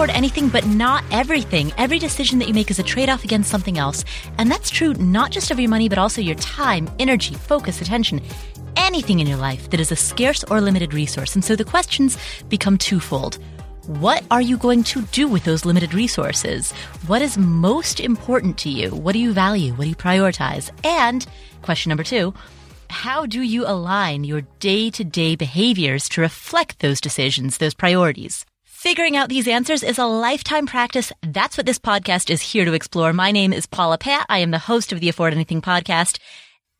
afford anything, but not everything. Every decision that you make is a trade off against something else. And that's true not just of your money, but also your time, energy, focus, attention, anything in your life that is a scarce or limited resource. And so the questions become twofold. What are you going to do with those limited resources? What is most important to you? What do you value? What do you prioritize? And question number two, how do you align your day to day behaviors to reflect those decisions, those priorities? Figuring out these answers is a lifetime practice. That's what this podcast is here to explore. My name is Paula Pant. I am the host of the Afford Anything podcast.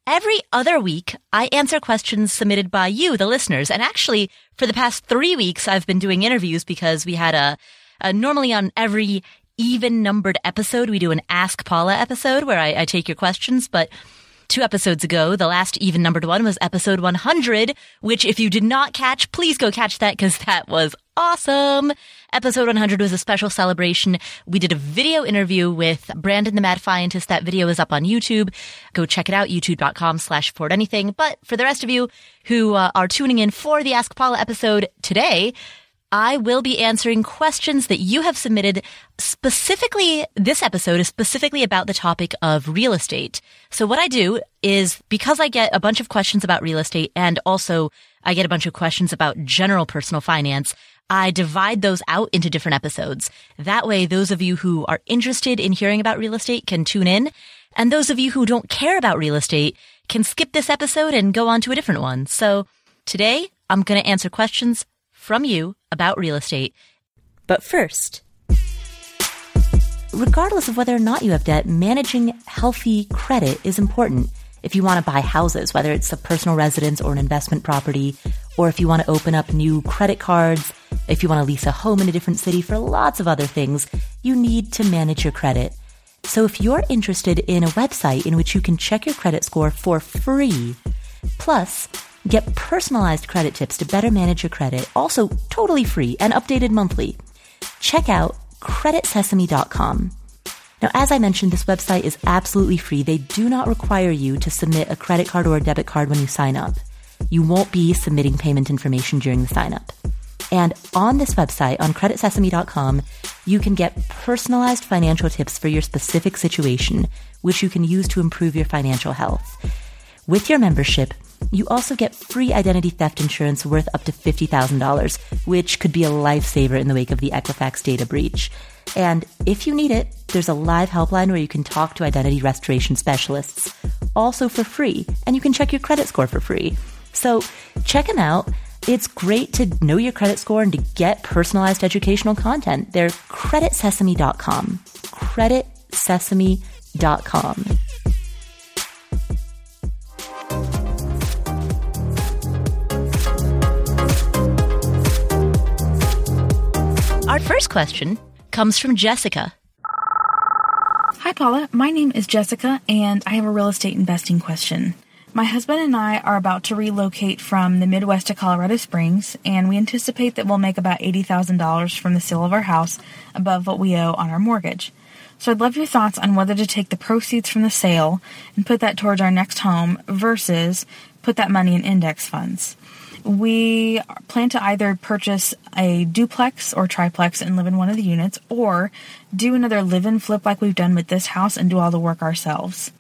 Every other week, I answer questions submitted by you, the listeners. And actually, for the past three weeks, I've been doing interviews because we had a, a normally on every even numbered episode, we do an Ask Paula episode where I, I take your questions. But two episodes ago, the last even numbered one was episode 100, which if you did not catch, please go catch that because that was awesome. Episode 100 was a special celebration. We did a video interview with Brandon the Mad Fientist. That video is up on YouTube. Go check it out, youtube.com slash anything. But for the rest of you who uh, are tuning in for the Ask Paula episode today, I will be answering questions that you have submitted. Specifically, this episode is specifically about the topic of real estate. So what I do is because I get a bunch of questions about real estate and also I get a bunch of questions about general personal finance, I divide those out into different episodes. That way, those of you who are interested in hearing about real estate can tune in. And those of you who don't care about real estate can skip this episode and go on to a different one. So today I'm going to answer questions from you about real estate. But first, regardless of whether or not you have debt, managing healthy credit is important. If you want to buy houses, whether it's a personal residence or an investment property, or if you want to open up new credit cards, if you want to lease a home in a different city for lots of other things, you need to manage your credit. So if you're interested in a website in which you can check your credit score for free, plus Get personalized credit tips to better manage your credit, also totally free and updated monthly. Check out creditsesame.com. Now, as I mentioned, this website is absolutely free. They do not require you to submit a credit card or a debit card when you sign up. You won't be submitting payment information during the sign up. And on this website, on creditsesame.com, you can get personalized financial tips for your specific situation, which you can use to improve your financial health. With your membership, you also get free identity theft insurance worth up to $50,000, which could be a lifesaver in the wake of the Equifax data breach. And if you need it, there's a live helpline where you can talk to identity restoration specialists, also for free, and you can check your credit score for free. So check them out. It's great to know your credit score and to get personalized educational content. They're creditsesame.com. Creditsesame.com. first question comes from Jessica. Hi, Paula. My name is Jessica, and I have a real estate investing question. My husband and I are about to relocate from the Midwest to Colorado Springs, and we anticipate that we'll make about $80,000 from the sale of our house above what we owe on our mortgage. So I'd love your thoughts on whether to take the proceeds from the sale and put that towards our next home versus put that money in index funds. We plan to either purchase a duplex or triplex and live in one of the units, or do another live in flip like we've done with this house and do all the work ourselves.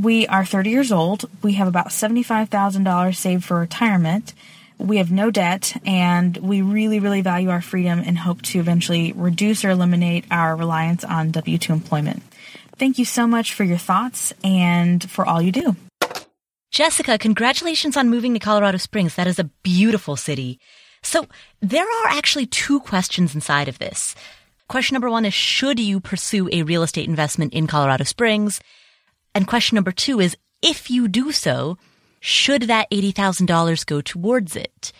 We are 30 years old. We have about $75,000 saved for retirement. We have no debt and we really, really value our freedom and hope to eventually reduce or eliminate our reliance on W 2 employment. Thank you so much for your thoughts and for all you do. Jessica, congratulations on moving to Colorado Springs. That is a beautiful city. So there are actually two questions inside of this. Question number one is, should you pursue a real estate investment in Colorado Springs? And question number two is, if you do so, should that $80,000 go towards it?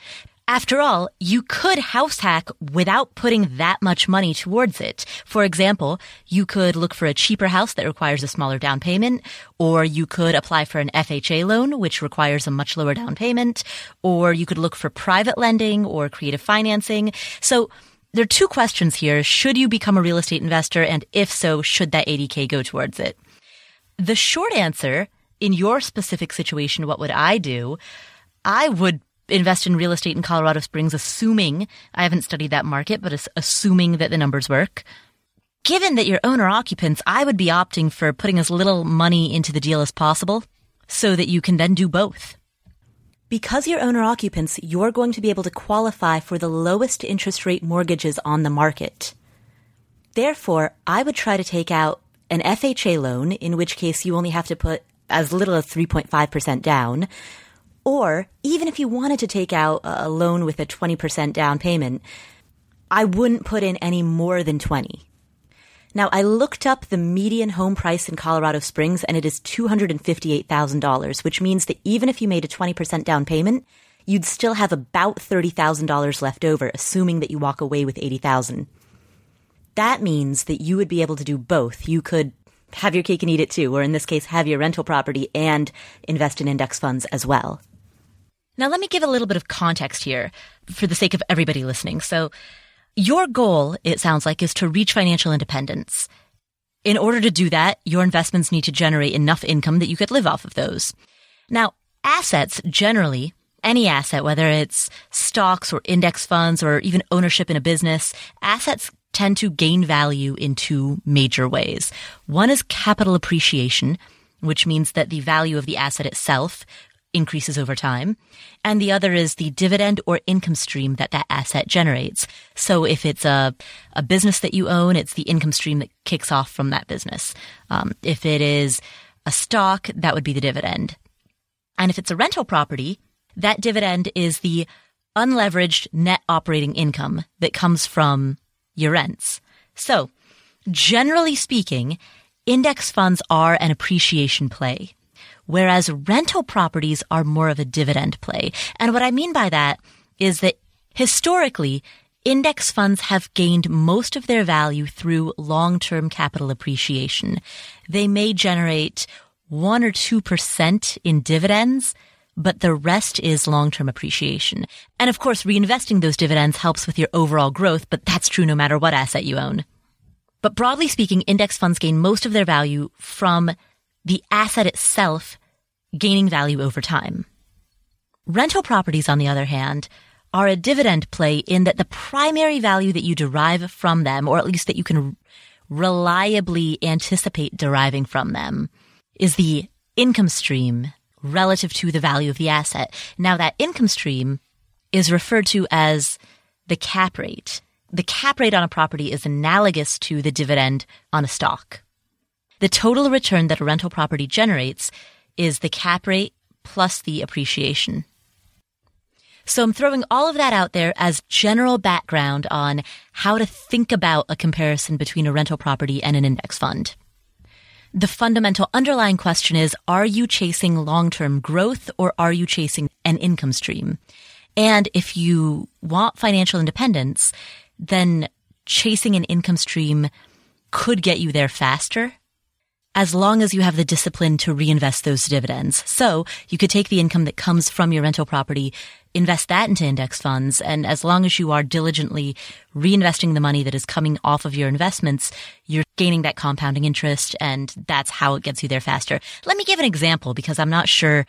After all, you could house hack without putting that much money towards it. For example, you could look for a cheaper house that requires a smaller down payment, or you could apply for an FHA loan, which requires a much lower down payment, or you could look for private lending or creative financing. So there are two questions here. Should you become a real estate investor? And if so, should that 80K go towards it? The short answer, in your specific situation, what would I do? I would invest in real estate in Colorado Springs, assuming I haven't studied that market, but assuming that the numbers work. Given that you're owner occupants, I would be opting for putting as little money into the deal as possible so that you can then do both. Because you're owner occupants, you're going to be able to qualify for the lowest interest rate mortgages on the market. Therefore, I would try to take out an FHA loan, in which case you only have to put as little as 3.5% down. Or even if you wanted to take out a loan with a 20% down payment, I wouldn't put in any more than 20. Now, I looked up the median home price in Colorado Springs and it is $258,000, which means that even if you made a 20% down payment, you'd still have about $30,000 left over, assuming that you walk away with 80,000. That means that you would be able to do both. You could have your cake and eat it too, or in this case, have your rental property and invest in index funds as well. Now, let me give a little bit of context here for the sake of everybody listening. So, your goal, it sounds like, is to reach financial independence. In order to do that, your investments need to generate enough income that you could live off of those. Now, assets generally, any asset, whether it's stocks or index funds or even ownership in a business, assets tend to gain value in two major ways. One is capital appreciation, which means that the value of the asset itself increases over time. And the other is the dividend or income stream that that asset generates. So if it's a, a business that you own, it's the income stream that kicks off from that business. Um, if it is a stock, that would be the dividend. And if it's a rental property, that dividend is the unleveraged net operating income that comes from your rents. So generally speaking, index funds are an appreciation play whereas rental properties are more of a dividend play. And what I mean by that is that historically, index funds have gained most of their value through long-term capital appreciation. They may generate one or 2% in dividends, but the rest is long-term appreciation. And of course, reinvesting those dividends helps with your overall growth, but that's true no matter what asset you own. But broadly speaking, index funds gain most of their value from the asset itself gaining value over time. Rental properties, on the other hand, are a dividend play in that the primary value that you derive from them, or at least that you can reliably anticipate deriving from them, is the income stream relative to the value of the asset. Now that income stream is referred to as the cap rate. The cap rate on a property is analogous to the dividend on a stock. The total return that a rental property generates is the cap rate plus the appreciation. So I'm throwing all of that out there as general background on how to think about a comparison between a rental property and an index fund. The fundamental underlying question is, are you chasing long-term growth or are you chasing an income stream? And if you want financial independence, then chasing an income stream could get you there faster as long as you have the discipline to reinvest those dividends. So you could take the income that comes from your rental property, invest that into index funds, and as long as you are diligently reinvesting the money that is coming off of your investments, you're gaining that compounding interest, and that's how it gets you there faster. Let me give an example because I'm not sure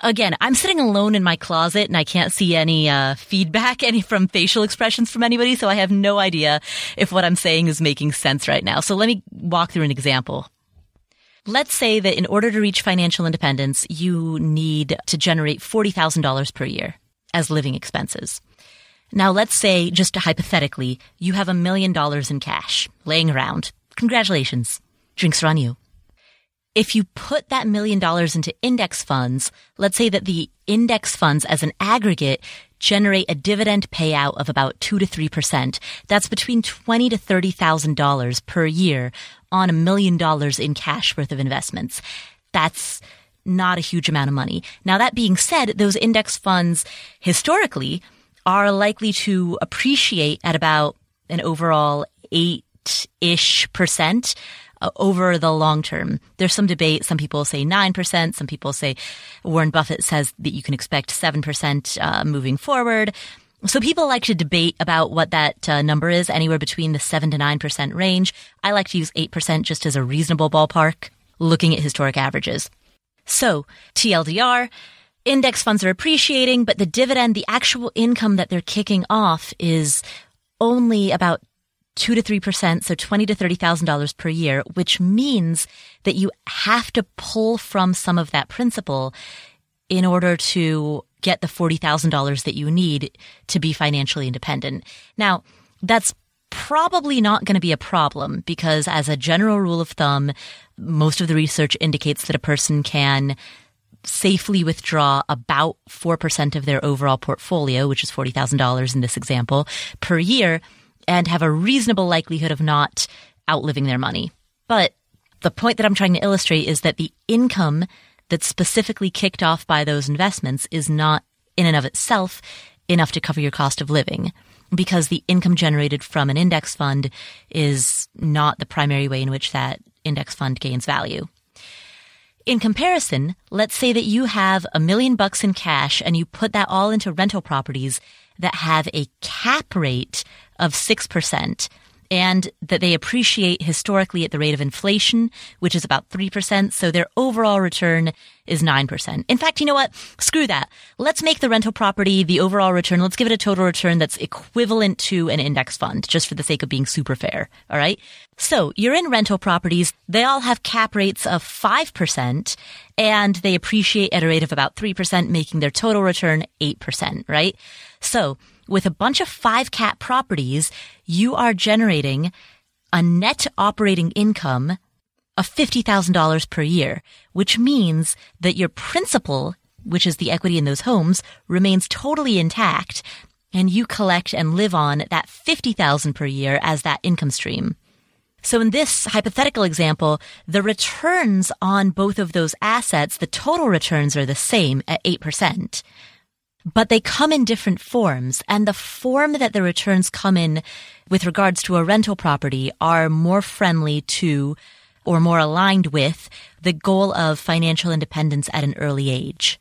again, I'm sitting alone in my closet and I can't see any uh, feedback, any from facial expressions from anybody, so I have no idea if what I'm saying is making sense right now. So let me walk through an example. Let's say that in order to reach financial independence, you need to generate $40,000 per year as living expenses. Now, let's say, just hypothetically, you have a million dollars in cash laying around. Congratulations. Drinks are on you. If you put that million dollars into index funds, let's say that the index funds as an aggregate generate a dividend payout of about two to three percent. That's between twenty to thirty thousand dollars per year on a million dollars in cash worth of investments. That's not a huge amount of money. Now that being said, those index funds historically are likely to appreciate at about an overall eight ish percent uh, over the long term. There's some debate. Some people say 9%. Some people say Warren Buffett says that you can expect 7% uh, moving forward. So people like to debate about what that uh, number is, anywhere between the 7 to 9% range. I like to use 8% just as a reasonable ballpark, looking at historic averages. So, TLDR, index funds are appreciating, but the dividend, the actual income that they're kicking off is only about two to three percent, so twenty to thirty thousand dollars per year, which means that you have to pull from some of that principal in order to get the forty thousand dollars that you need to be financially independent. Now, that's probably not going to be a problem because as a general rule of thumb, most of the research indicates that a person can safely withdraw about 4% of their overall portfolio, which is $40,000 in this example, per year and have a reasonable likelihood of not outliving their money. But the point that I'm trying to illustrate is that the income that's specifically kicked off by those investments is not in and of itself enough to cover your cost of living because the income generated from an index fund is not the primary way in which that index fund gains value. In comparison, let's say that you have a million bucks in cash and you put that all into rental properties that have a cap rate of 6% and that they appreciate historically at the rate of inflation, which is about 3%. So their overall return is 9%. In fact, you know what? Screw that. Let's make the rental property the overall return. Let's give it a total return that's equivalent to an index fund, just for the sake of being super fair. All right. So you're in rental properties. They all have cap rates of 5% and they appreciate at a rate of about 3%, making their total return 8%, right? So with a bunch of five cap properties, you are generating a net operating income of $50,000 per year, which means that your principal, which is the equity in those homes, remains totally intact and you collect and live on that 50,000 per year as that income stream. So in this hypothetical example, the returns on both of those assets, the total returns are the same at 8%. But they come in different forms and the form that the returns come in with regards to a rental property are more friendly to or more aligned with the goal of financial independence at an early age.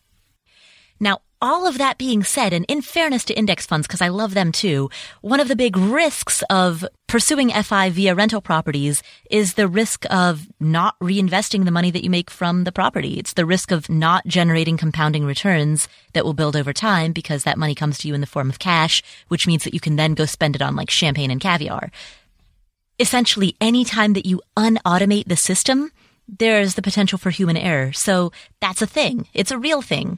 All of that being said, and in fairness to index funds, because I love them too, one of the big risks of pursuing FI via rental properties is the risk of not reinvesting the money that you make from the property. It's the risk of not generating compounding returns that will build over time because that money comes to you in the form of cash, which means that you can then go spend it on like champagne and caviar. Essentially, any time that you unautomate the system, there's the potential for human error. So that's a thing. It's a real thing.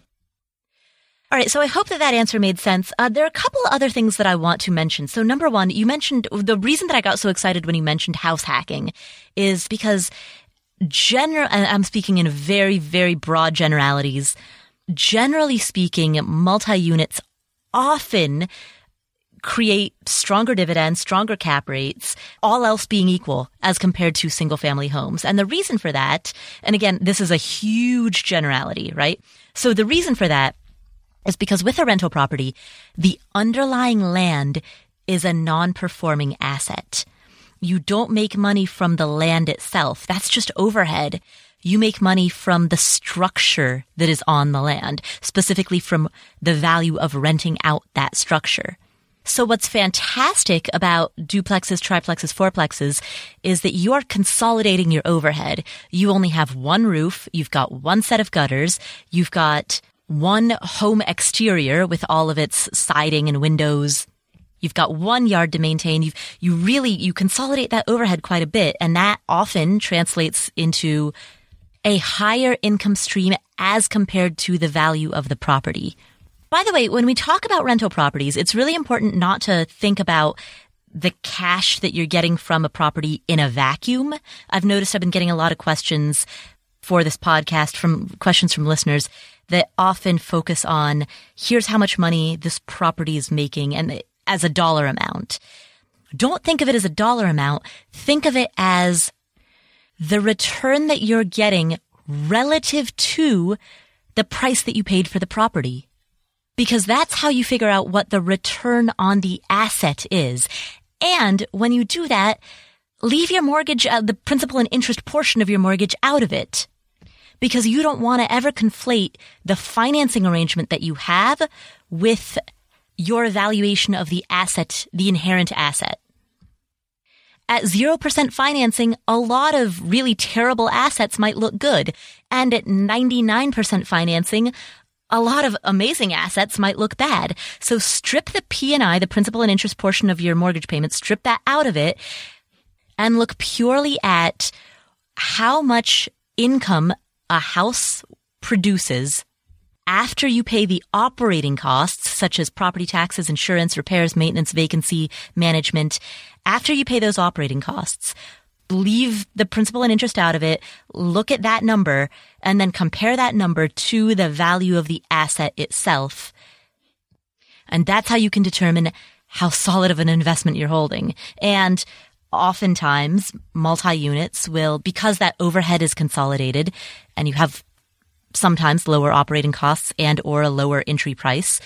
All right. So I hope that that answer made sense. Uh, there are a couple other things that I want to mention. So number one, you mentioned the reason that I got so excited when you mentioned house hacking is because general, I'm speaking in very, very broad generalities. Generally speaking, multi-units often create stronger dividends, stronger cap rates, all else being equal as compared to single family homes. And the reason for that, and again, this is a huge generality, right? So the reason for that is because with a rental property, the underlying land is a non-performing asset. You don't make money from the land itself. That's just overhead. You make money from the structure that is on the land, specifically from the value of renting out that structure. So what's fantastic about duplexes, triplexes, fourplexes is that you are consolidating your overhead. You only have one roof. You've got one set of gutters. You've got one home exterior with all of its siding and windows. You've got one yard to maintain. You you really you consolidate that overhead quite a bit, and that often translates into a higher income stream as compared to the value of the property. By the way, when we talk about rental properties, it's really important not to think about the cash that you're getting from a property in a vacuum. I've noticed I've been getting a lot of questions for this podcast from questions from listeners that often focus on here's how much money this property is making and as a dollar amount. Don't think of it as a dollar amount. Think of it as the return that you're getting relative to the price that you paid for the property. Because that's how you figure out what the return on the asset is. And when you do that, leave your mortgage, uh, the principal and interest portion of your mortgage out of it because you don't want to ever conflate the financing arrangement that you have with your evaluation of the asset, the inherent asset. At 0% financing, a lot of really terrible assets might look good. And at 99% financing, a lot of amazing assets might look bad. So strip the P&I, the principal and interest portion of your mortgage payment, strip that out of it and look purely at how much income a house produces after you pay the operating costs, such as property taxes, insurance, repairs, maintenance, vacancy, management, after you pay those operating costs, leave the principal and interest out of it, look at that number, and then compare that number to the value of the asset itself. And that's how you can determine how solid of an investment you're holding. And oftentimes multi-units will, because that overhead is consolidated and you have sometimes lower operating costs and or a lower entry price,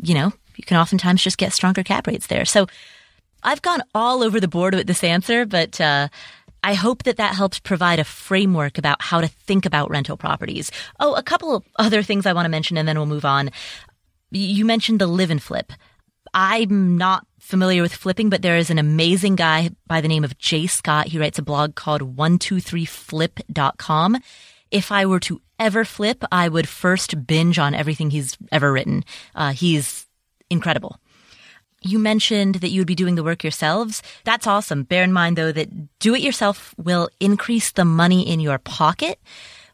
you know, you can oftentimes just get stronger cap rates there. So I've gone all over the board with this answer, but, uh, I hope that that helps provide a framework about how to think about rental properties. Oh, a couple of other things I want to mention and then we'll move on. You mentioned the live and flip. I'm not familiar with flipping, but there is an amazing guy by the name of Jay Scott. He writes a blog called 123flip.com. If I were to ever flip, I would first binge on everything he's ever written. Uh, he's incredible. You mentioned that you would be doing the work yourselves. That's awesome. Bear in mind though that do it yourself will increase the money in your pocket,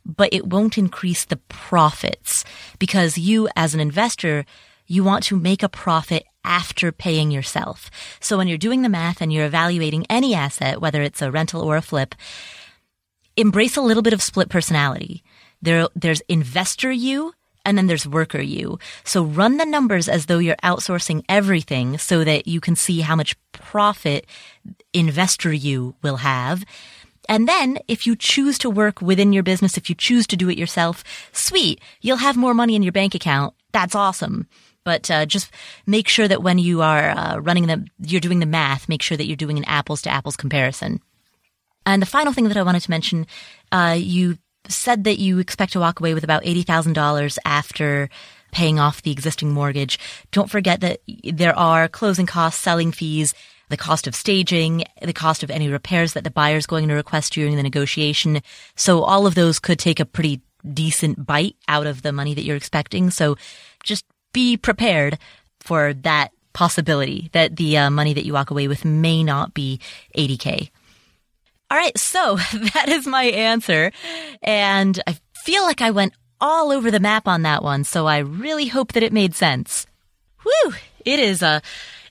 but it won't increase the profits because you as an investor, you want to make a profit after paying yourself. So when you're doing the math and you're evaluating any asset, whether it's a rental or a flip, embrace a little bit of split personality. There, there's investor you and then there's worker you. So run the numbers as though you're outsourcing everything so that you can see how much profit investor you will have. And then if you choose to work within your business, if you choose to do it yourself, sweet, you'll have more money in your bank account. That's awesome. But uh, just make sure that when you are uh, running the, you're doing the math, make sure that you're doing an apples to apples comparison. And the final thing that I wanted to mention, uh, you said that you expect to walk away with about $80,000 after paying off the existing mortgage. Don't forget that there are closing costs, selling fees, the cost of staging, the cost of any repairs that the buyer is going to request during the negotiation. So all of those could take a pretty decent bite out of the money that you're expecting. So just be prepared for that possibility that the uh, money that you walk away with may not be 80K. All right. So that is my answer. And I feel like I went all over the map on that one. So I really hope that it made sense. Whew. It is, uh,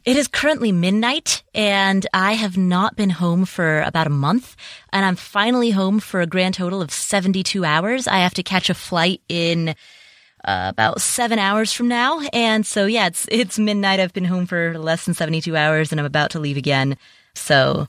it is currently midnight and I have not been home for about a month and I'm finally home for a grand total of 72 hours. I have to catch a flight in uh, about seven hours from now. And so, yeah, it's, it's midnight. I've been home for less than 72 hours and I'm about to leave again. So,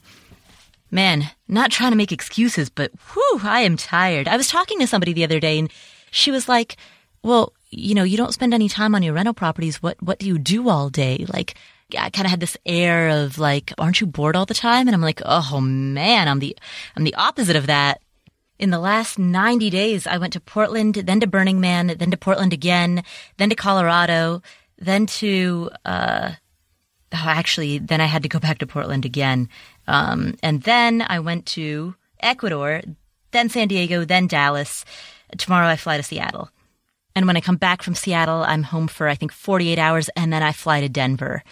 man, not trying to make excuses, but whew, I am tired. I was talking to somebody the other day and she was like, well, you know, you don't spend any time on your rental properties. What, what do you do all day? Like, I kind of had this air of like, aren't you bored all the time? And I'm like, oh man, I'm the, I'm the opposite of that. In the last 90 days, I went to Portland, then to Burning Man, then to Portland again, then to Colorado, then to, uh, oh, actually, then I had to go back to Portland again. Um, and then I went to Ecuador, then San Diego, then Dallas. Tomorrow I fly to Seattle. And when I come back from Seattle, I'm home for, I think, 48 hours, and then I fly to Denver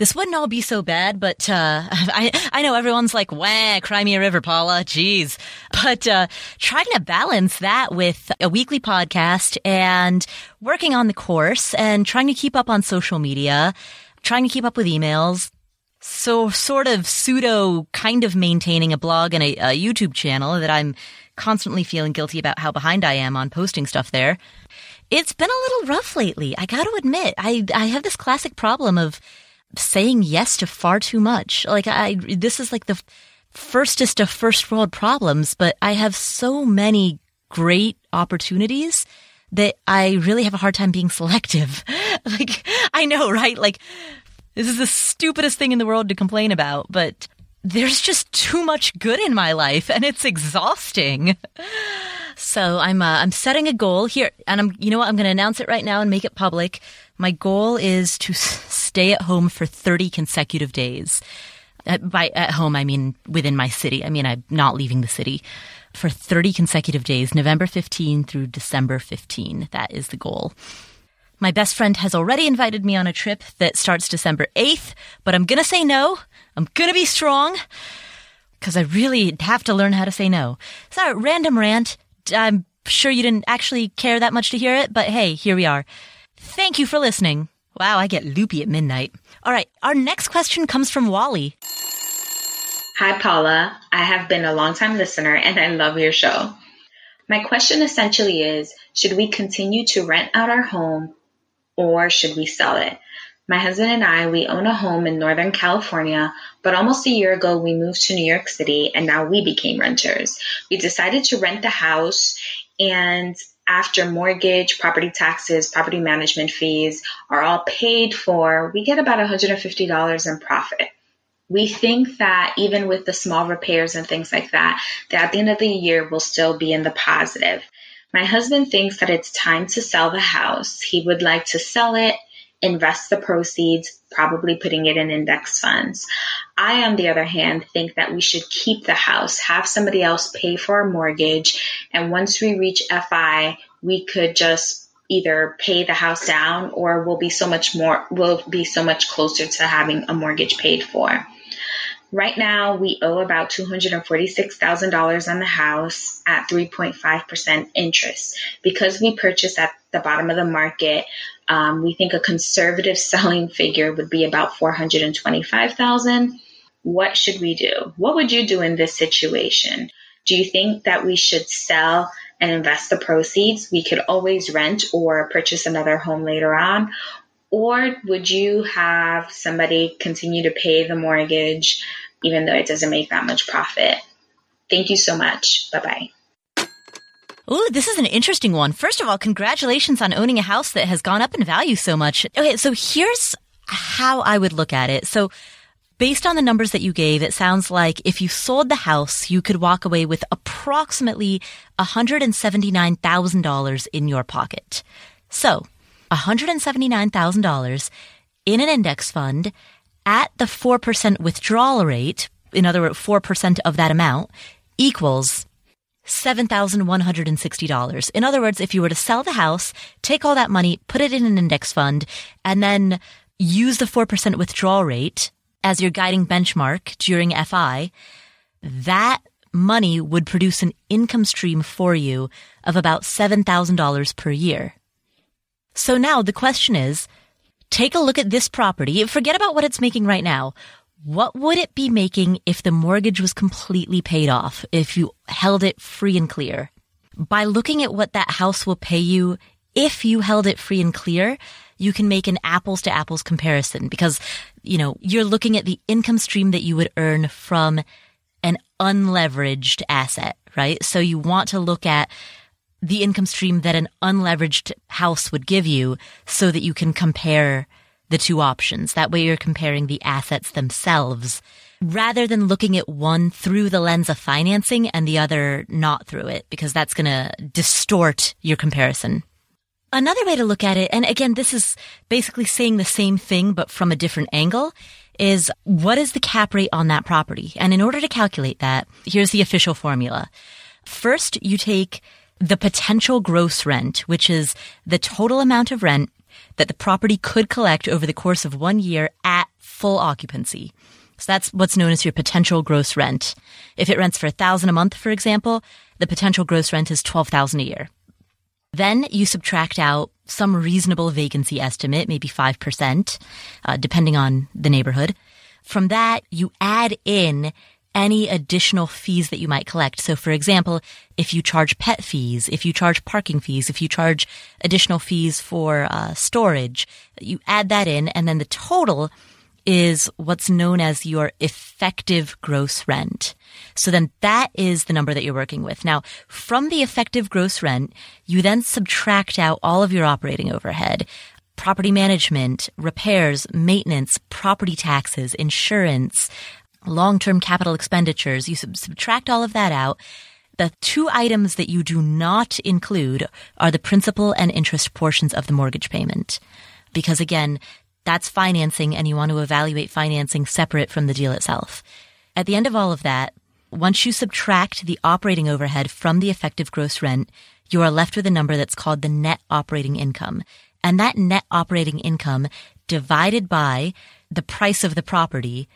this wouldn't all be so bad, but uh, I I know everyone's like, "Wah, Crimea River, Paula." Jeez, but uh, trying to balance that with a weekly podcast and working on the course and trying to keep up on social media, trying to keep up with emails. So sort of pseudo kind of maintaining a blog and a, a YouTube channel that I'm constantly feeling guilty about how behind I am on posting stuff there. It's been a little rough lately. I got to admit, I I have this classic problem of saying yes to far too much. Like I, this is like the firstest of first world problems, but I have so many great opportunities that I really have a hard time being selective. like, I know, right? Like, this is the stupidest thing in the world to complain about, but there's just too much good in my life and it's exhausting. So I'm, uh, I'm setting a goal here and I'm, you know what? I'm going to announce it right now and make it public. My goal is to stay at home for 30 consecutive days. At, by at home, I mean within my city. I mean, I'm not leaving the city. for 30 consecutive days, November 15 through December 15. That is the goal. My best friend has already invited me on a trip that starts December 8th, but I'm going to say no. I'm to be strong because I really have to learn how to say no. Sorry, random rant. I'm sure you didn't actually care that much to hear it, but hey, here we are. Thank you for listening. Wow, I get loopy at midnight. All right, our next question comes from Wally. Hi, Paula. I have been a longtime listener and I love your show. My question essentially is Should we continue to rent out our home or should we sell it? My husband and I, we own a home in Northern California, but almost a year ago we moved to New York City and now we became renters. We decided to rent the house and after mortgage, property taxes, property management fees are all paid for, we get about $150 in profit. We think that even with the small repairs and things like that, that at the end of the year we'll still be in the positive. My husband thinks that it's time to sell the house. He would like to sell it invest the proceeds, probably putting it in index funds. I, on the other hand, think that we should keep the house, have somebody else pay for a mortgage, and once we reach FI, we could just either pay the house down or we'll be so much more, we'll be so much closer to having a mortgage paid for. Right now, we owe about $246,000 on the house at 3.5% interest. Because we purchased at the bottom of the market, um, we think a conservative selling figure would be about 425,000. What should we do? What would you do in this situation? Do you think that we should sell and invest the proceeds? We could always rent or purchase another home later on. Or would you have somebody continue to pay the mortgage even though it doesn't make that much profit? Thank you so much. Bye bye. Ooh, this is an interesting one. First of all, congratulations on owning a house that has gone up in value so much. Okay, so here's how I would look at it. So based on the numbers that you gave, it sounds like if you sold the house, you could walk away with approximately $179,000 in your pocket. So $179,000 in an index fund at the 4% withdrawal rate, in other words, 4% of that amount equals $7,160. In other words, if you were to sell the house, take all that money, put it in an index fund, and then use the 4% withdrawal rate as your guiding benchmark during FI, that money would produce an income stream for you of about $7,000 per year. So now the question is, take a look at this property. Forget about what it's making right now. What would it be making if the mortgage was completely paid off, if you held it free and clear? By looking at what that house will pay you if you held it free and clear, you can make an apples to apples comparison because, you know, you're looking at the income stream that you would earn from an unleveraged asset, right? So you want to look at the income stream that an unleveraged house would give you so that you can compare the two options. That way you're comparing the assets themselves rather than looking at one through the lens of financing and the other not through it, because that's going to distort your comparison. Another way to look at it, and again, this is basically saying the same thing, but from a different angle, is what is the cap rate on that property? And in order to calculate that, here's the official formula. First, you take the potential gross rent, which is the total amount of rent that the property could collect over the course of one year at full occupancy. So that's what's known as your potential gross rent. If it rents for a thousand a month, for example, the potential gross rent is 12,000 a year. Then you subtract out some reasonable vacancy estimate, maybe 5%, uh, depending on the neighborhood. From that, you add in any additional fees that you might collect. So for example, if you charge pet fees, if you charge parking fees, if you charge additional fees for uh, storage, you add that in and then the total is what's known as your effective gross rent. So then that is the number that you're working with. Now, from the effective gross rent, you then subtract out all of your operating overhead, property management, repairs, maintenance, property taxes, insurance, long-term capital expenditures, you sub- subtract all of that out. The two items that you do not include are the principal and interest portions of the mortgage payment. Because again, that's financing and you want to evaluate financing separate from the deal itself. At the end of all of that, once you subtract the operating overhead from the effective gross rent, you are left with a number that's called the net operating income. And that net operating income divided by the price of the property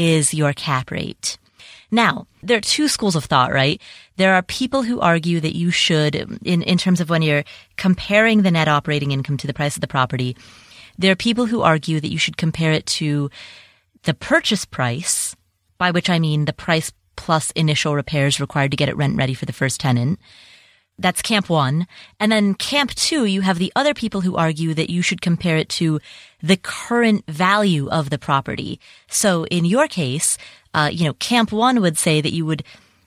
is your cap rate. Now, there are two schools of thought, right? There are people who argue that you should, in, in terms of when you're comparing the net operating income to the price of the property, there are people who argue that you should compare it to the purchase price, by which I mean the price plus initial repairs required to get it rent ready for the first tenant. That's camp one. And then camp two, you have the other people who argue that you should compare it to the current value of the property. So in your case, uh, you know, camp one would say that you would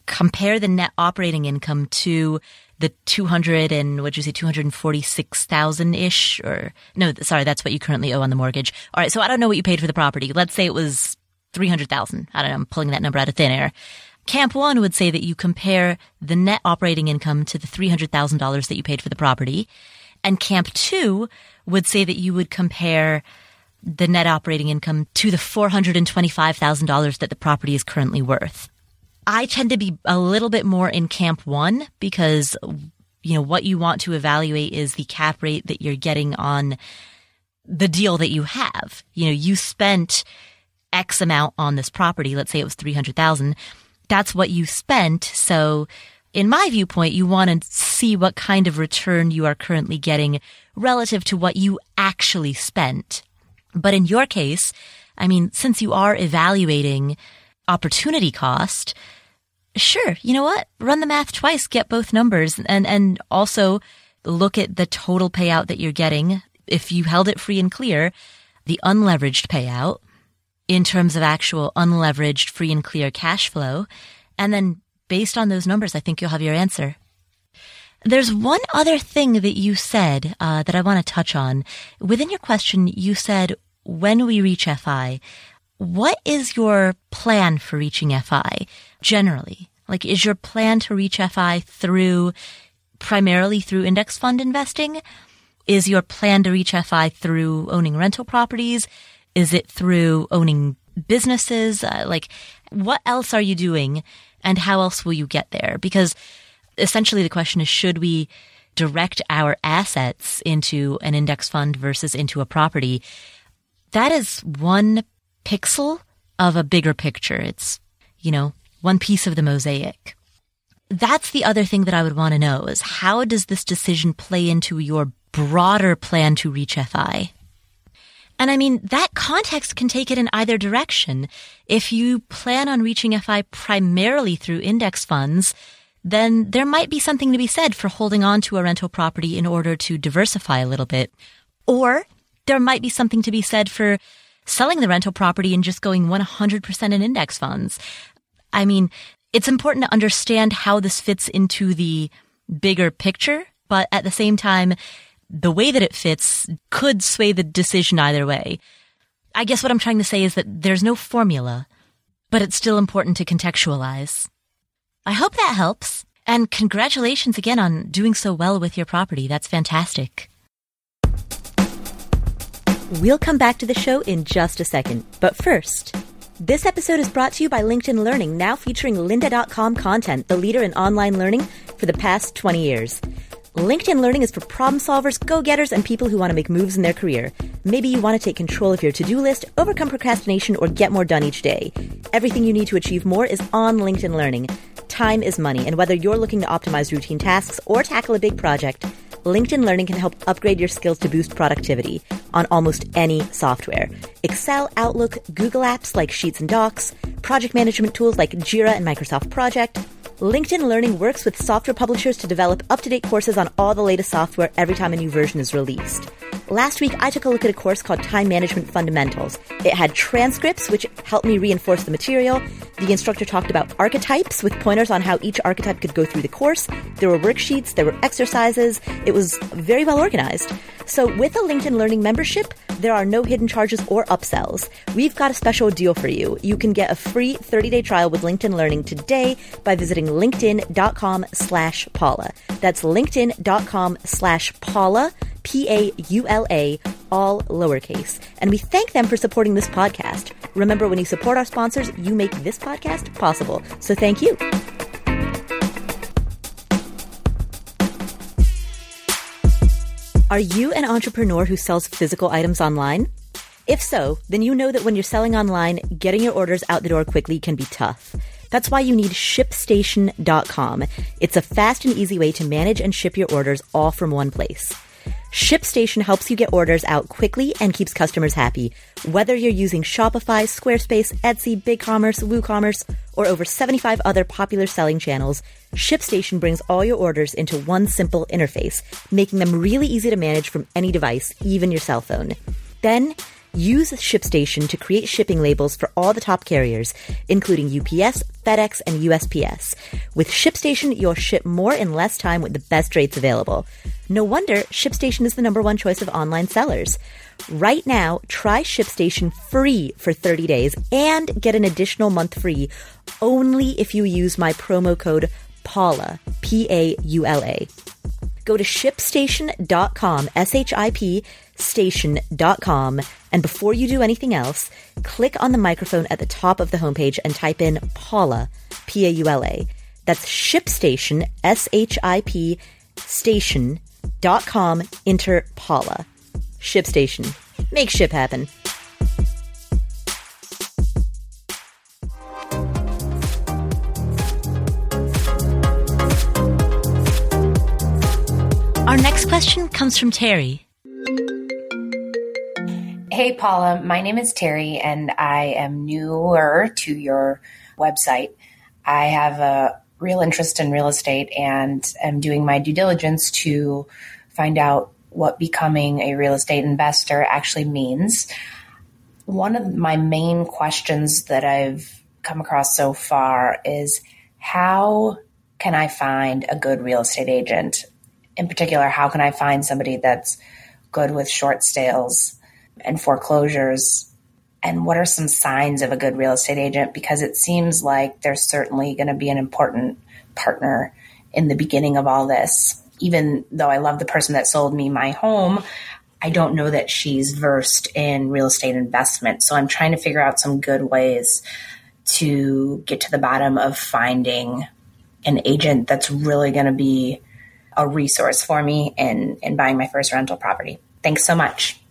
compare the net operating income to the 200 and what'd you say 246,000 ish or no sorry that's what you currently owe on the mortgage all right so i don't know what you paid for the property let's say it was 300,000 i don't know i'm pulling that number out of thin air Camp one would say that you compare the net operating income to the $300,000 that you paid for the property. And camp two would say that you would compare the net operating income to the $425,000 that the property is currently worth. I tend to be a little bit more in camp one because, you know, what you want to evaluate is the cap rate that you're getting on the deal that you have. You know, you spent X amount on this property. Let's say it was 300,000 that's what you spent. So in my viewpoint, you want to see what kind of return you are currently getting relative to what you actually spent. But in your case, I mean, since you are evaluating opportunity cost, sure, you know what? Run the math twice, get both numbers and, and also look at the total payout that you're getting. If you held it free and clear, the unleveraged payout, in terms of actual unleveraged free and clear cash flow. And then based on those numbers, I think you'll have your answer. There's one other thing that you said uh, that I want to touch on. Within your question, you said, when we reach FI, what is your plan for reaching FI generally? Like, is your plan to reach FI through primarily through index fund investing? Is your plan to reach FI through owning rental properties? Is it through owning businesses? Uh, like, what else are you doing and how else will you get there? Because essentially the question is, should we direct our assets into an index fund versus into a property? That is one pixel of a bigger picture. It's, you know, one piece of the mosaic. That's the other thing that I would want to know is how does this decision play into your broader plan to reach FI? And I mean, that context can take it in either direction. If you plan on reaching FI primarily through index funds, then there might be something to be said for holding on to a rental property in order to diversify a little bit. Or there might be something to be said for selling the rental property and just going 100% in index funds. I mean, it's important to understand how this fits into the bigger picture, but at the same time, the way that it fits could sway the decision either way. I guess what I'm trying to say is that there's no formula, but it's still important to contextualize. I hope that helps. And congratulations again on doing so well with your property. That's fantastic. We'll come back to the show in just a second. But first, this episode is brought to you by LinkedIn Learning, now featuring lynda.com content, the leader in online learning for the past 20 years. LinkedIn Learning is for problem solvers, go getters, and people who want to make moves in their career. Maybe you want to take control of your to do list, overcome procrastination, or get more done each day. Everything you need to achieve more is on LinkedIn Learning. Time is money, and whether you're looking to optimize routine tasks or tackle a big project, LinkedIn Learning can help upgrade your skills to boost productivity on almost any software. Excel, Outlook, Google apps like Sheets and Docs, project management tools like Jira and Microsoft Project LinkedIn Learning works with software publishers to develop up to date courses on all the latest software every time a new version is released. Last week, I took a look at a course called Time Management Fundamentals. It had transcripts, which helped me reinforce the material. The instructor talked about archetypes with pointers on how each archetype could go through the course. There were worksheets, there were exercises. It was very well organized. So, with a LinkedIn Learning membership, there are no hidden charges or upsells. We've got a special deal for you. You can get a free 30-day trial with LinkedIn Learning today by visiting linkedin.com slash Paula. That's linkedin.com slash Paula, P-A-U-L-A, all lowercase. And we thank them for supporting this podcast. Remember, when you support our sponsors, you make this podcast possible. So thank you. Are you an entrepreneur who sells physical items online? If so, then you know that when you're selling online, getting your orders out the door quickly can be tough. That's why you need ShipStation.com. It's a fast and easy way to manage and ship your orders all from one place. ShipStation helps you get orders out quickly and keeps customers happy. Whether you're using Shopify, Squarespace, Etsy, BigCommerce, WooCommerce, or over 75 other popular selling channels, ShipStation brings all your orders into one simple interface, making them really easy to manage from any device, even your cell phone. Then, use ShipStation to create shipping labels for all the top carriers, including UPS, FedEx, and USPS. With ShipStation, you'll ship more in less time with the best rates available. No wonder ShipStation is the number one choice of online sellers. Right now, try ShipStation free for 30 days and get an additional month free only if you use my promo code PAULA, P A U L A. Go to shipstation.com, S H I P station.com, and before you do anything else, click on the microphone at the top of the homepage and type in Paula, P A U L A. That's ShipStation, S H I P station dot com enter Paula. ShipStation. Make ship happen. Our next question comes from Terri. Hey, Paula. My name is Terri, and I am newer to your website. I have a real interest in real estate and am doing my due diligence to find out what becoming a real estate investor actually means. One of my main questions that I've come across so far is how can I find a good real estate agent? In particular, how can I find somebody that's good with short sales and foreclosures? And what are some signs of a good real estate agent? Because it seems like there's certainly going to be an important partner in the beginning of all this even though I love the person that sold me my home, I don't know that she's versed in real estate investment. So I'm trying to figure out some good ways to get to the bottom of finding an agent that's really going to be a resource for me in, in buying my first rental property. Thanks so much.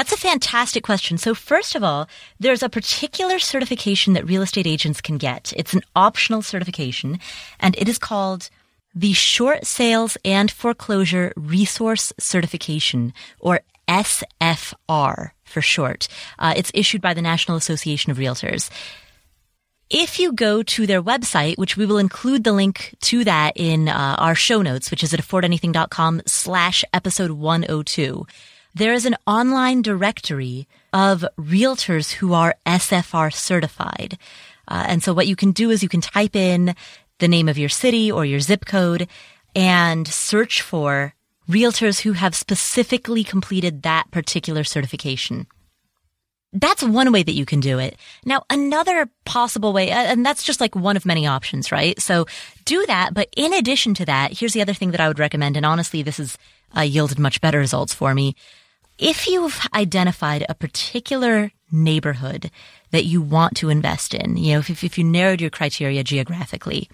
That's a fantastic question. So first of all, there's a particular certification that real estate agents can get. It's an optional certification and it is called the Short Sales and Foreclosure Resource Certification, or SFR for short. Uh, it's issued by the National Association of Realtors. If you go to their website, which we will include the link to that in uh, our show notes, which is at affordanything.com slash episode 102, there is an online directory of realtors who are SFR certified. Uh, and so what you can do is you can type in the name of your city or your zip code and search for realtors who have specifically completed that particular certification. That's one way that you can do it. Now, another possible way, and that's just like one of many options, right? So do that. But in addition to that, here's the other thing that I would recommend. And honestly, this has uh, yielded much better results for me. If you've identified a particular neighborhood that you want to invest in, you know, if, if you narrowed your criteria geographically,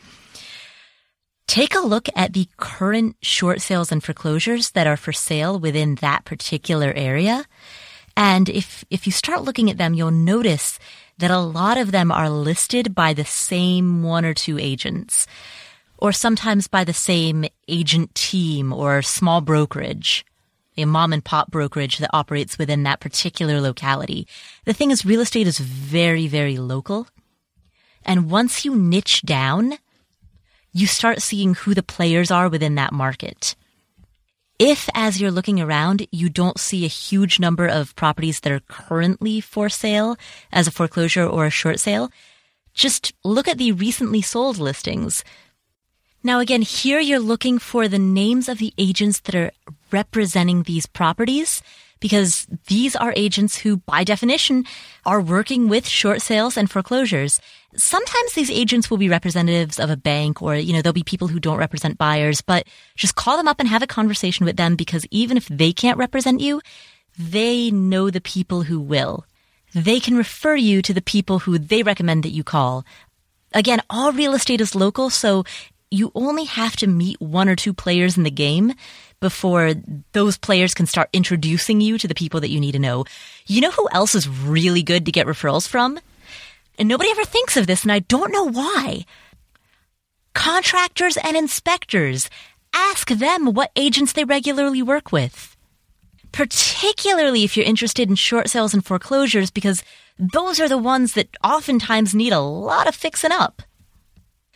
take a look at the current short sales and foreclosures that are for sale within that particular area. And if, if you start looking at them, you'll notice that a lot of them are listed by the same one or two agents, or sometimes by the same agent team or small brokerage a mom and pop brokerage that operates within that particular locality. The thing is, real estate is very, very local. And once you niche down, you start seeing who the players are within that market. If, as you're looking around, you don't see a huge number of properties that are currently for sale as a foreclosure or a short sale, just look at the recently sold listings. Now, again, here you're looking for the names of the agents that are representing these properties because these are agents who, by definition, are working with short sales and foreclosures. Sometimes these agents will be representatives of a bank or, you know, there'll be people who don't represent buyers, but just call them up and have a conversation with them because even if they can't represent you, they know the people who will. They can refer you to the people who they recommend that you call. Again, all real estate is local, so you only have to meet one or two players in the game before those players can start introducing you to the people that you need to know. You know who else is really good to get referrals from? And nobody ever thinks of this, and I don't know why. Contractors and inspectors. Ask them what agents they regularly work with. Particularly if you're interested in short sales and foreclosures, because those are the ones that oftentimes need a lot of fixing up.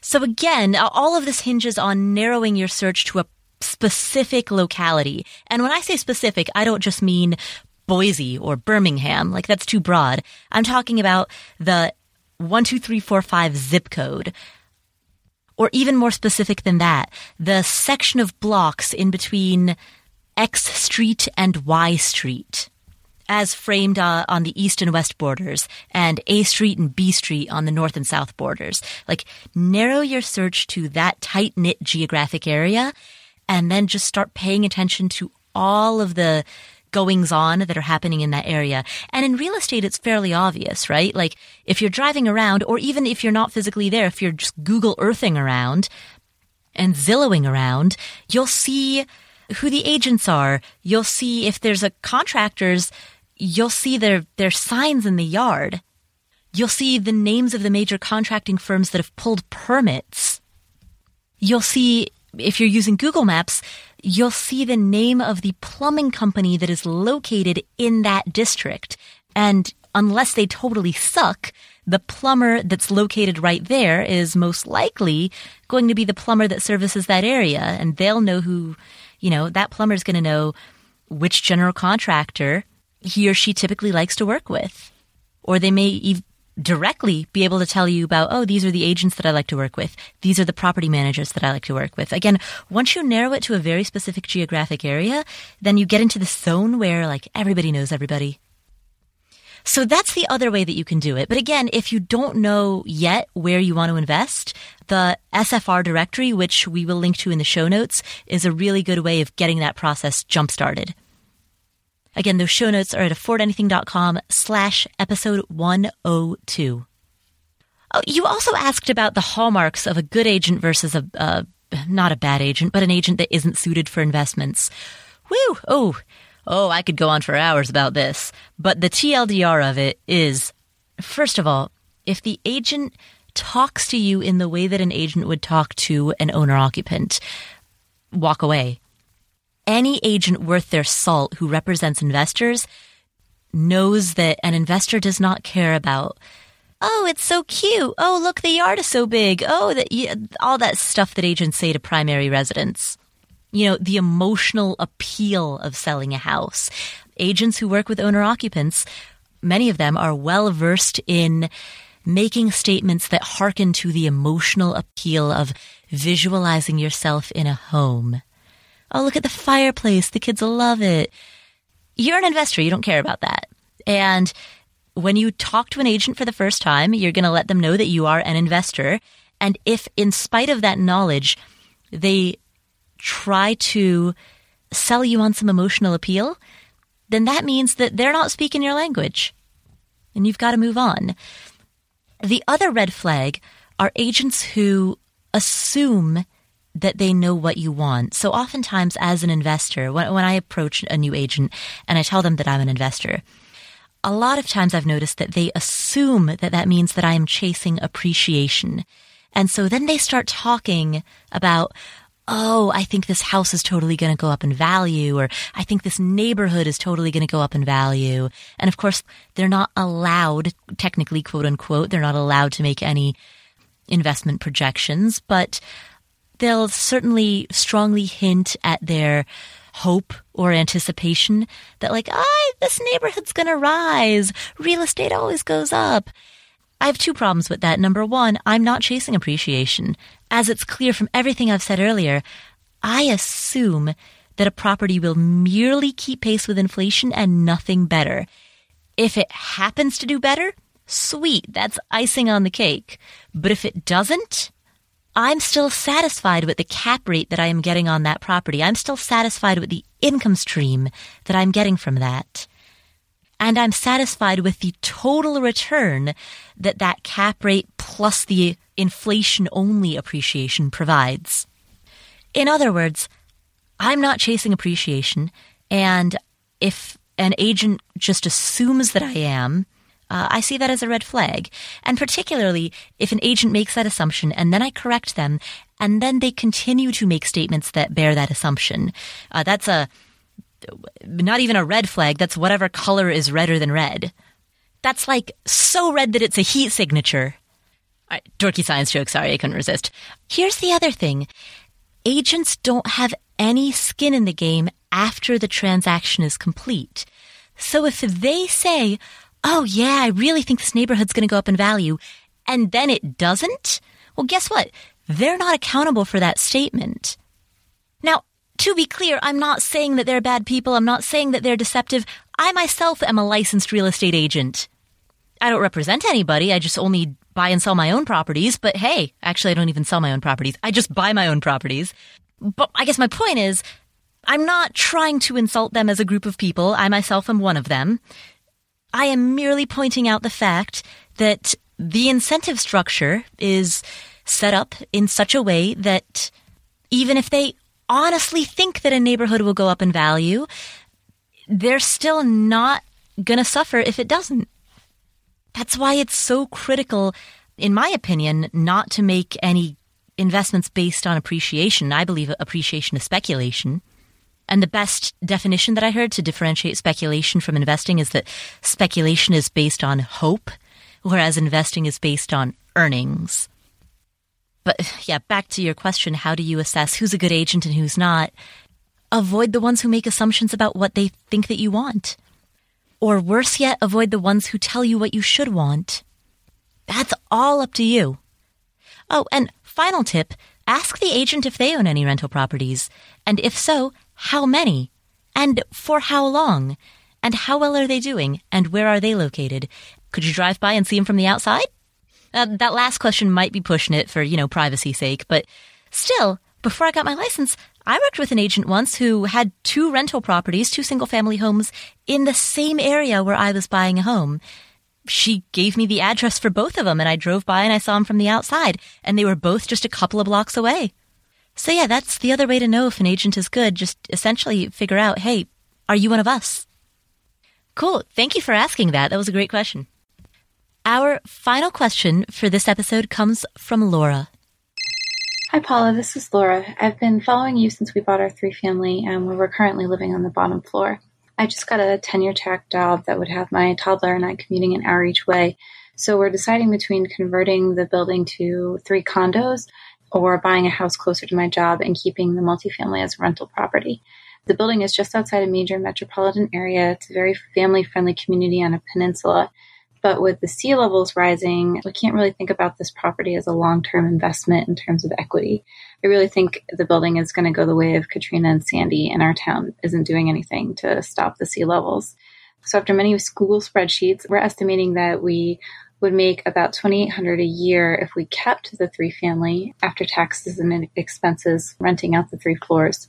So again, all of this hinges on narrowing your search to a specific locality. And when I say specific, I don't just mean Boise or Birmingham. Like that's too broad. I'm talking about the 12345 zip code. Or even more specific than that, the section of blocks in between X Street and Y Street as framed uh, on the east and west borders, and A Street and B Street on the north and south borders. Like, narrow your search to that tight knit geographic area, and then just start paying attention to all of the goings on that are happening in that area. And in real estate, it's fairly obvious, right? Like, if you're driving around, or even if you're not physically there, if you're just Google Earthing around and Zillowing around, you'll see who the agents are. You'll see if there's a contractors you'll see their, their signs in the yard. You'll see the names of the major contracting firms that have pulled permits. You'll see, if you're using Google Maps, you'll see the name of the plumbing company that is located in that district. And unless they totally suck, the plumber that's located right there is most likely going to be the plumber that services that area. And they'll know who, you know, that plumber's going to know which general contractor he or she typically likes to work with. Or they may directly be able to tell you about, oh, these are the agents that I like to work with. These are the property managers that I like to work with. Again, once you narrow it to a very specific geographic area, then you get into the zone where like everybody knows everybody. So that's the other way that you can do it. But again, if you don't know yet where you want to invest, the SFR directory, which we will link to in the show notes, is a really good way of getting that process jump started. Again, those show notes are at affordanything.com slash episode 102. Oh, you also asked about the hallmarks of a good agent versus a, uh, not a bad agent, but an agent that isn't suited for investments. Whew! Oh, oh, I could go on for hours about this. But the TLDR of it is, first of all, if the agent talks to you in the way that an agent would talk to an owner occupant, walk away any agent worth their salt who represents investors knows that an investor does not care about oh it's so cute. Oh look the yard is so big. Oh that all that stuff that agents say to primary residents. You know the emotional appeal of selling a house. Agents who work with owner occupants many of them are well versed in making statements that hearken to the emotional appeal of visualizing yourself in a home Oh, look at the fireplace. The kids love it. You're an investor. You don't care about that. And when you talk to an agent for the first time, you're going to let them know that you are an investor. And if, in spite of that knowledge, they try to sell you on some emotional appeal, then that means that they're not speaking your language. And you've got to move on. The other red flag are agents who assume that they know what you want. So oftentimes as an investor, when, when I approach a new agent and I tell them that I'm an investor, a lot of times I've noticed that they assume that that means that I am chasing appreciation. And so then they start talking about, oh, I think this house is totally going to go up in value, or I think this neighborhood is totally going to go up in value. And of course, they're not allowed, technically, quote unquote, they're not allowed to make any investment projections, but they'll certainly strongly hint at their hope or anticipation that like, ah, this neighborhood's gonna rise. Real estate always goes up. I have two problems with that. Number one, I'm not chasing appreciation. As it's clear from everything I've said earlier, I assume that a property will merely keep pace with inflation and nothing better. If it happens to do better, sweet, that's icing on the cake. But if it doesn't, I'm still satisfied with the cap rate that I am getting on that property. I'm still satisfied with the income stream that I'm getting from that. And I'm satisfied with the total return that that cap rate plus the inflation only appreciation provides. In other words, I'm not chasing appreciation. And if an agent just assumes that I am, uh, I see that as a red flag. And particularly if an agent makes that assumption and then I correct them and then they continue to make statements that bear that assumption. Uh, that's a, not even a red flag. That's whatever color is redder than red. That's like so red that it's a heat signature. Right, dorky science joke. Sorry, I couldn't resist. Here's the other thing. Agents don't have any skin in the game after the transaction is complete. So if they say, oh yeah, I really think this neighborhood's going to go up in value, and then it doesn't, well, guess what? They're not accountable for that statement. Now, to be clear, I'm not saying that they're bad people. I'm not saying that they're deceptive. I myself am a licensed real estate agent. I don't represent anybody. I just only buy and sell my own properties. But hey, actually, I don't even sell my own properties. I just buy my own properties. But I guess my point is, I'm not trying to insult them as a group of people. I myself am one of them. I am merely pointing out the fact that the incentive structure is set up in such a way that even if they honestly think that a neighborhood will go up in value, they're still not going to suffer if it doesn't. That's why it's so critical, in my opinion, not to make any investments based on appreciation. I believe appreciation is speculation. And the best definition that I heard to differentiate speculation from investing is that speculation is based on hope, whereas investing is based on earnings. But yeah, back to your question how do you assess who's a good agent and who's not? Avoid the ones who make assumptions about what they think that you want. Or worse yet, avoid the ones who tell you what you should want. That's all up to you. Oh, and final tip ask the agent if they own any rental properties. And if so, how many? And for how long? And how well are they doing? And where are they located? Could you drive by and see them from the outside? Uh, that last question might be pushing it for, you know, privacy sake, but still, before I got my license, I worked with an agent once who had two rental properties, two single family homes in the same area where I was buying a home. She gave me the address for both of them and I drove by and I saw them from the outside and they were both just a couple of blocks away. So yeah, that's the other way to know if an agent is good. Just essentially figure out, hey, are you one of us? Cool. Thank you for asking that. That was a great question. Our final question for this episode comes from Laura. Hi, Paula. This is Laura. I've been following you since we bought our three family and we're currently living on the bottom floor. I just got a tenure track job that would have my toddler and I commuting an hour each way. So we're deciding between converting the building to three condos or buying a house closer to my job and keeping the multifamily as rental property. The building is just outside a major metropolitan area. It's a very family friendly community on a peninsula. But with the sea levels rising, we can't really think about this property as a long term investment in terms of equity. I really think the building is going to go the way of Katrina and Sandy, and our town isn't doing anything to stop the sea levels. So after many Google spreadsheets, we're estimating that we would make about 2800 a year if we kept the three family after taxes and expenses renting out the three floors.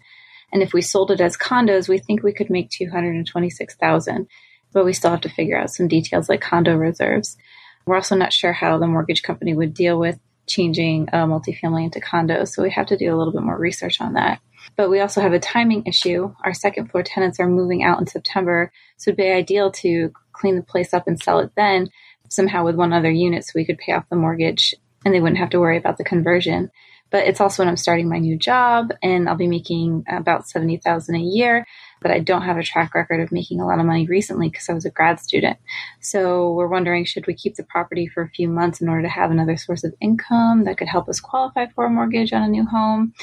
And if we sold it as condos, we think we could make 226,000, but we still have to figure out some details like condo reserves. We're also not sure how the mortgage company would deal with changing a multifamily into condos, so we have to do a little bit more research on that. But we also have a timing issue. Our second floor tenants are moving out in September, so it'd be ideal to clean the place up and sell it then somehow with one other unit so we could pay off the mortgage and they wouldn't have to worry about the conversion. But it's also when I'm starting my new job and I'll be making about 70,000 a year, but I don't have a track record of making a lot of money recently because I was a grad student. So we're wondering should we keep the property for a few months in order to have another source of income that could help us qualify for a mortgage on a new home?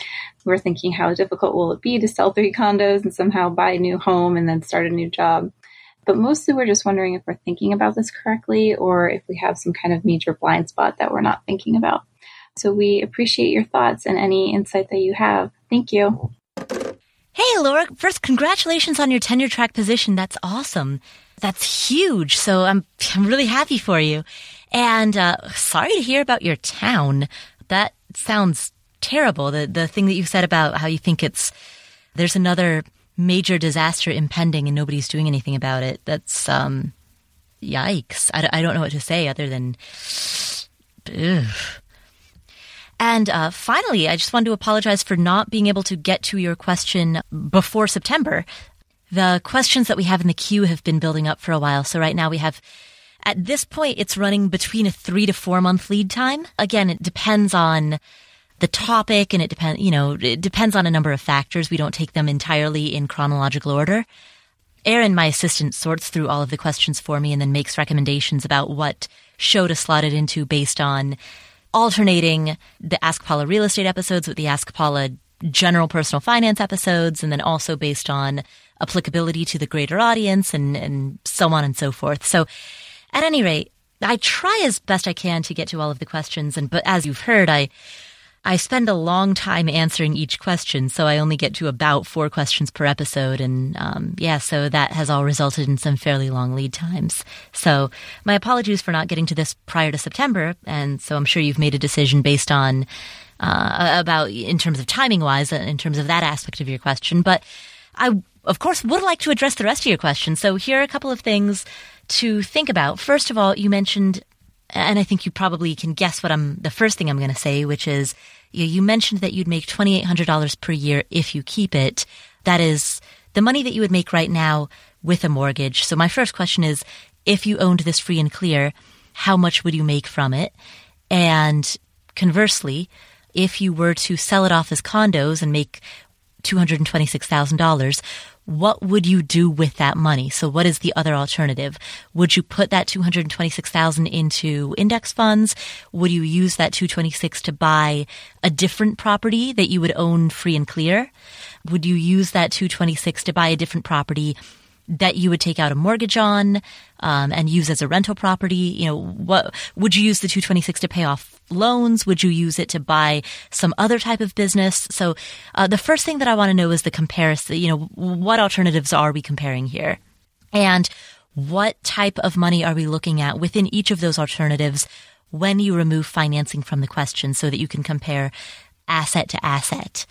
We're thinking how difficult will it be to sell three condos and somehow buy a new home and then start a new job? But mostly we're just wondering if we're thinking about this correctly or if we have some kind of major blind spot that we're not thinking about. So we appreciate your thoughts and any insight that you have. Thank you. Hey, Laura. First, congratulations on your tenure track position. That's awesome. That's huge. So I'm, I'm really happy for you. And uh, sorry to hear about your town. That sounds terrible. The the thing that you said about how you think it's there's another major disaster impending and nobody's doing anything about it. That's um, yikes. I, I don't know what to say other than. Ugh. And uh, finally, I just wanted to apologize for not being able to get to your question before September. The questions that we have in the queue have been building up for a while. So right now we have, at this point, it's running between a three to four month lead time. Again, it depends on the topic and it depends, you know, it depends on a number of factors. We don't take them entirely in chronological order. Erin, my assistant, sorts through all of the questions for me and then makes recommendations about what show to slot it into based on alternating the Ask Paula real estate episodes with the Ask Paula general personal finance episodes, and then also based on applicability to the greater audience and, and so on and so forth. So at any rate, I try as best I can to get to all of the questions. And, but as you've heard, I, I spend a long time answering each question, so I only get to about four questions per episode. And um, yeah, so that has all resulted in some fairly long lead times. So my apologies for not getting to this prior to September. And so I'm sure you've made a decision based on uh, about in terms of timing wise, uh, in terms of that aspect of your question. But I, of course, would like to address the rest of your question. So here are a couple of things to think about. First of all, you mentioned and I think you probably can guess what I'm the first thing I'm going to say, which is you mentioned that you'd make $2,800 per year if you keep it. That is the money that you would make right now with a mortgage. So my first question is, if you owned this free and clear, how much would you make from it? And conversely, if you were to sell it off as condos and make $226,000, what would you do with that money? So what is the other alternative? Would you put that 226,000 into index funds? Would you use that 226 to buy a different property that you would own free and clear? Would you use that 226 to buy a different property that you would take out a mortgage on um, and use as a rental property? You know, what would you use the 226 to pay off loans? Would you use it to buy some other type of business? So, uh, the first thing that I want to know is the comparison. You know, what alternatives are we comparing here, and what type of money are we looking at within each of those alternatives when you remove financing from the question, so that you can compare asset to asset.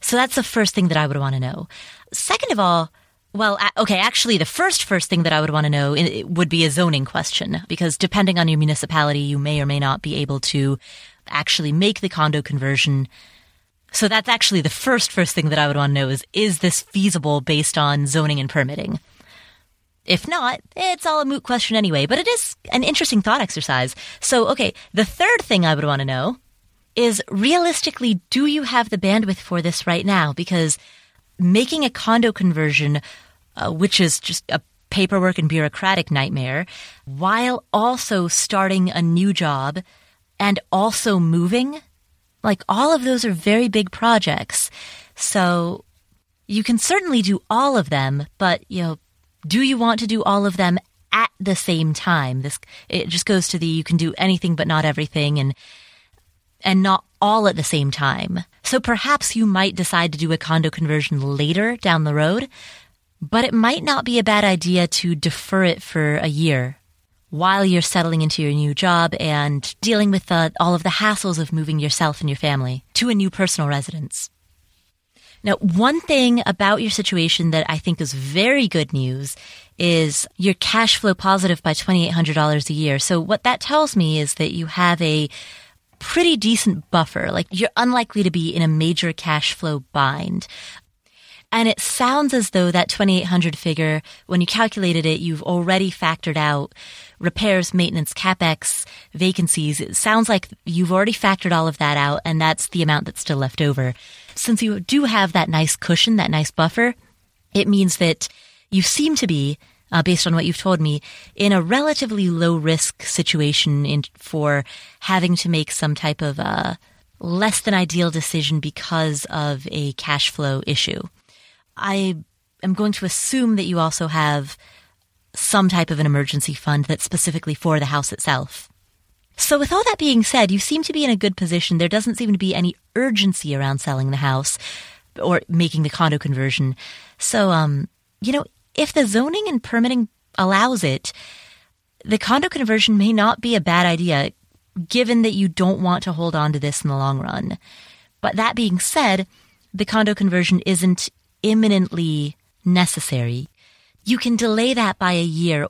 So that's the first thing that I would want to know. Second of all, well, okay, actually, the first first thing that I would want to know would be a zoning question because depending on your municipality, you may or may not be able to actually make the condo conversion. So that's actually the first first thing that I would want to know is is this feasible based on zoning and permitting? If not, it's all a moot question anyway, but it is an interesting thought exercise. So, okay, the third thing I would want to know is realistically, do you have the bandwidth for this right now? Because making a condo conversion, uh, which is just a paperwork and bureaucratic nightmare, while also starting a new job and also moving, like all of those are very big projects. So you can certainly do all of them, but you know, do you want to do all of them at the same time? This it just goes to the you can do anything but not everything and and not all at the same time. So perhaps you might decide to do a condo conversion later down the road, but it might not be a bad idea to defer it for a year while you're settling into your new job and dealing with the, all of the hassles of moving yourself and your family to a new personal residence. Now, one thing about your situation that I think is very good news is you're cash flow positive by $2,800 a year. So what that tells me is that you have a pretty decent buffer. Like you're unlikely to be in a major cash flow bind. And it sounds as though that 2800 figure, when you calculated it, you've already factored out repairs, maintenance, capex, vacancies. It sounds like you've already factored all of that out and that's the amount that's still left over. Since you do have that nice cushion, that nice buffer, it means that you seem to be uh, based on what you've told me, in a relatively low risk situation in, for having to make some type of uh, less than ideal decision because of a cash flow issue. I am going to assume that you also have some type of an emergency fund that's specifically for the house itself. So, with all that being said, you seem to be in a good position. There doesn't seem to be any urgency around selling the house or making the condo conversion. So, um, you know, if the zoning and permitting allows it, the condo conversion may not be a bad idea. given that you don't want to hold on to this in the long run. But that being said, the condo conversion isn't imminently necessary. You can delay that by a year.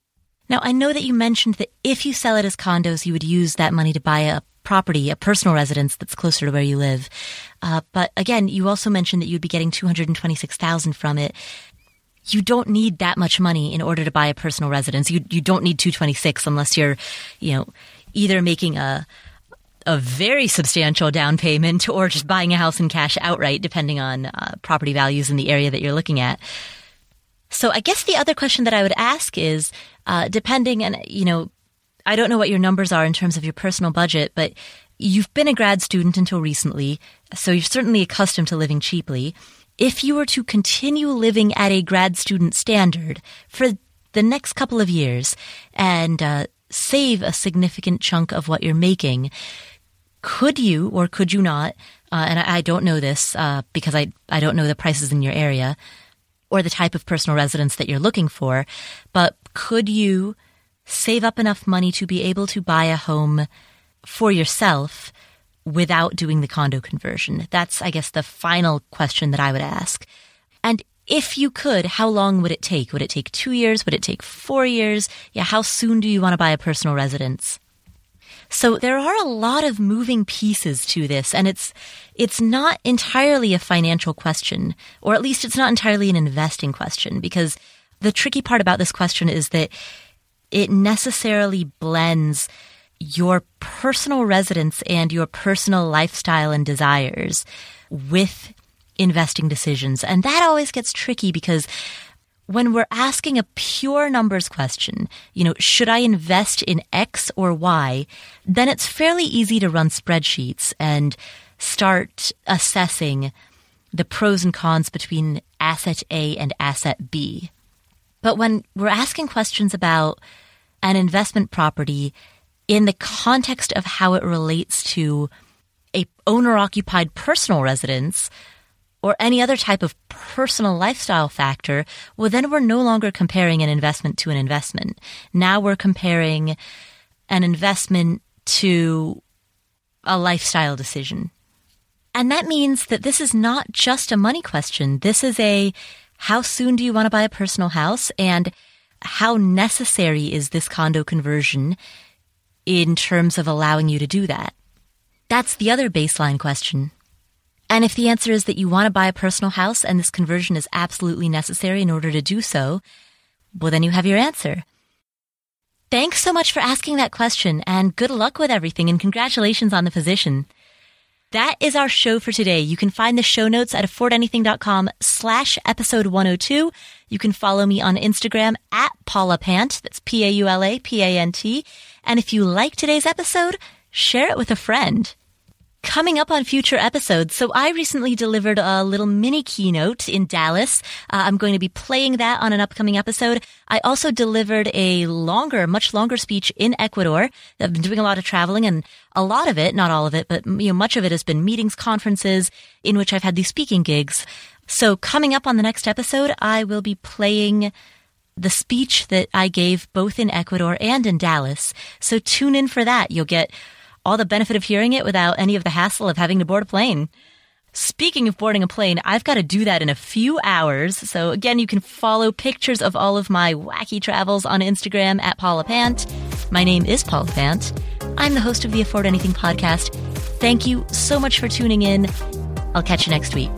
Now, I know that you mentioned that if you sell it as condos, you would use that money to buy a property, a personal residence that's closer to where you live. Uh, but again, you also mentioned that you'd be getting 226,000 from it. You don't need that much money in order to buy a personal residence. You you don't need 226 unless you're, you know, either making a a very substantial down payment or just buying a house in cash outright, depending on uh, property values in the area that you're looking at. So I guess the other question that I would ask is, uh, depending, and you know, I don't know what your numbers are in terms of your personal budget, but you've been a grad student until recently, so you're certainly accustomed to living cheaply. If you were to continue living at a grad student standard for the next couple of years and uh, save a significant chunk of what you're making, could you or could you not? Uh, and I, I, don't know this uh, because I, I don't know the prices in your area or the type of personal residence that you're looking for, but could you save up enough money to be able to buy a home for yourself without doing the condo conversion? That's, I guess, the final question that I would ask. And if you could, how long would it take? Would it take two years? Would it take four years? Yeah, how soon do you want to buy a personal residence? So there are a lot of moving pieces to this, and it's it's not entirely a financial question, or at least it's not entirely an investing question, because the tricky part about this question is that it necessarily blends your personal residence and your personal lifestyle and desires with investing decisions. And that always gets tricky because when we're asking a pure numbers question, you know, should I invest in X or Y? Then it's fairly easy to run spreadsheets and start assessing the pros and cons between asset A and asset B. But when we're asking questions about an investment property in the context of how it relates to a owner occupied personal residence or any other type of personal lifestyle factor, well, then we're no longer comparing an investment to an investment. Now we're comparing an investment to a lifestyle decision. And that means that this is not just a money question. This is a how soon do you want to buy a personal house and how necessary is this condo conversion in terms of allowing you to do that? That's the other baseline question. And if the answer is that you want to buy a personal house and this conversion is absolutely necessary in order to do so, well, then you have your answer. Thanks so much for asking that question and good luck with everything and congratulations on the position. That is our show for today. You can find the show notes at affordanything.com slash episode 102. You can follow me on Instagram at Paula Pant. That's P-A-U-L-A-P-A-N-T. And if you like today's episode, share it with a friend. Coming up on future episodes, so I recently delivered a little mini keynote in Dallas. Uh, I'm going to be playing that on an upcoming episode. I also delivered a longer, much longer speech in Ecuador. I've been doing a lot of traveling and a lot of it, not all of it, but you know, much of it has been meetings, conferences in which I've had these speaking gigs. So coming up on the next episode, I will be playing the speech that I gave both in Ecuador and in Dallas. So tune in for that. You'll get all the benefit of hearing it without any of the hassle of having to board a plane. Speaking of boarding a plane, I've got to do that in a few hours. So again, you can follow pictures of all of my wacky travels on Instagram at Paula Pant. My name is Paula Pant. I'm the host of the Afford Anything podcast. Thank you so much for tuning in. I'll catch you next week.